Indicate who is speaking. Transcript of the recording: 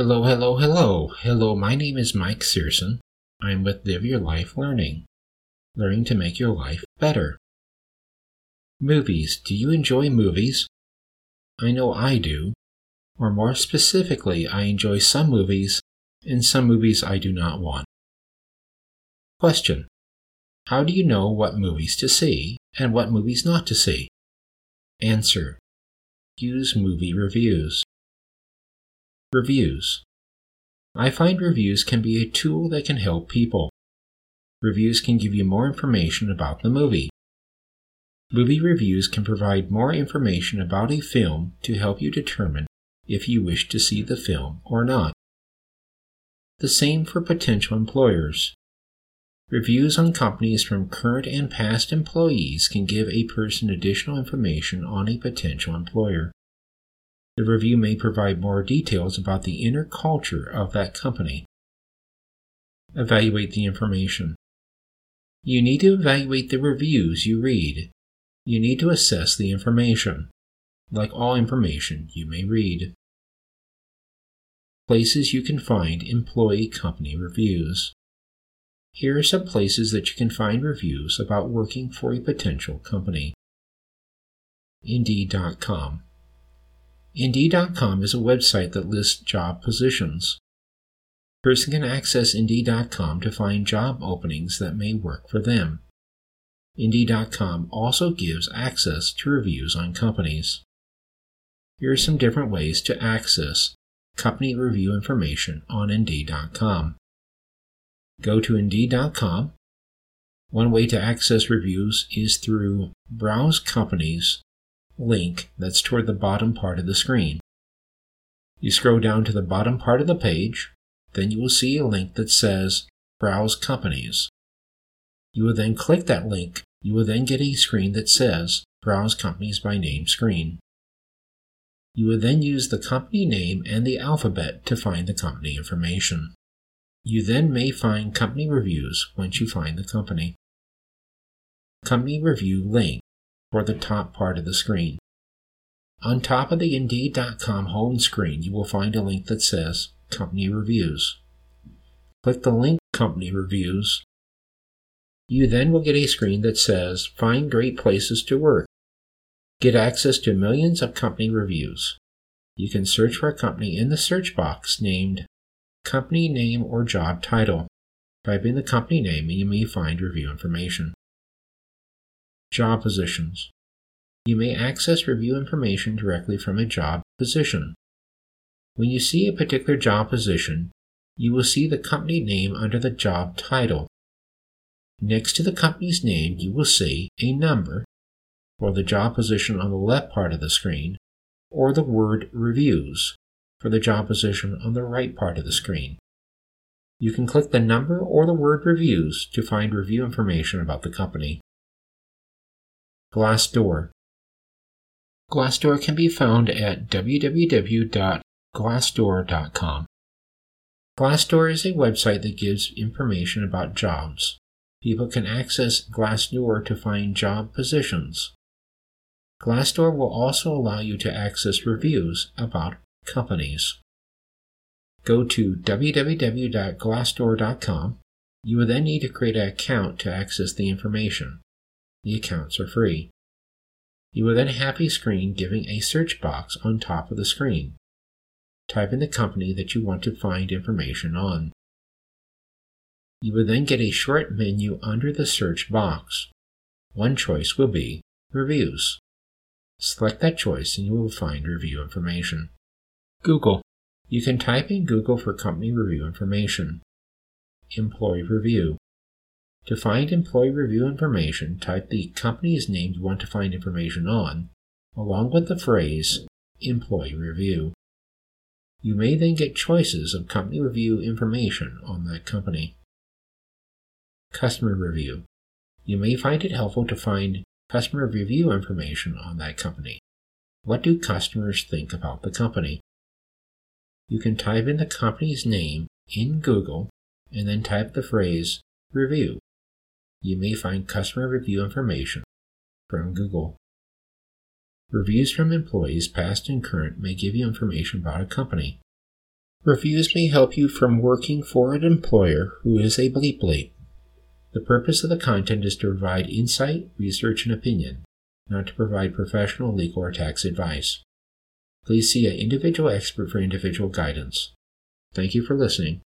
Speaker 1: Hello, hello, hello. Hello, my name is Mike Searson. I'm with Live Your Life Learning, learning to make your life better. Movies. Do you enjoy movies? I know I do. Or more specifically, I enjoy some movies, and some movies I do not want. Question How do you know what movies to see and what movies not to see? Answer Use movie reviews. Reviews. I find reviews can be a tool that can help people. Reviews can give you more information about the movie. Movie reviews can provide more information about a film to help you determine if you wish to see the film or not. The same for potential employers. Reviews on companies from current and past employees can give a person additional information on a potential employer. The review may provide more details about the inner culture of that company. Evaluate the information. You need to evaluate the reviews you read. You need to assess the information, like all information you may read. Places you can find employee company reviews. Here are some places that you can find reviews about working for a potential company. Indeed.com Indeed.com is a website that lists job positions. A person can access Indeed.com to find job openings that may work for them. Indeed.com also gives access to reviews on companies. Here are some different ways to access company review information on Indeed.com. Go to Indeed.com. One way to access reviews is through Browse Companies link that's toward the bottom part of the screen. You scroll down to the bottom part of the page, then you will see a link that says Browse Companies. You will then click that link. You will then get a screen that says Browse Companies by Name screen. You will then use the company name and the alphabet to find the company information. You then may find company reviews once you find the company. Company review link for the top part of the screen. On top of the Indeed.com home screen, you will find a link that says Company Reviews. Click the link Company Reviews. You then will get a screen that says Find Great Places to Work. Get access to millions of company reviews. You can search for a company in the search box named Company Name or Job Title. Type in the company name and you may find review information. Job positions. You may access review information directly from a job position. When you see a particular job position, you will see the company name under the job title. Next to the company's name, you will see a number for the job position on the left part of the screen, or the word Reviews for the job position on the right part of the screen. You can click the number or the word Reviews to find review information about the company. Glassdoor. Glassdoor can be found at www.glassdoor.com. Glassdoor is a website that gives information about jobs. People can access Glassdoor to find job positions. Glassdoor will also allow you to access reviews about companies. Go to www.glassdoor.com. You will then need to create an account to access the information. The accounts are free. You will then have a screen giving a search box on top of the screen. Type in the company that you want to find information on. You will then get a short menu under the search box. One choice will be Reviews. Select that choice and you will find review information. Google. You can type in Google for company review information. Employee review. To find employee review information, type the company's name you want to find information on, along with the phrase employee review. You may then get choices of company review information on that company. Customer review. You may find it helpful to find customer review information on that company. What do customers think about the company? You can type in the company's name in Google and then type the phrase review you may find customer review information from Google. Reviews from employees, past and current, may give you information about a company. Reviews may help you from working for an employer who is a bleep bleep. The purpose of the content is to provide insight, research, and opinion, not to provide professional, legal, or tax advice. Please see an individual expert for individual guidance. Thank you for listening.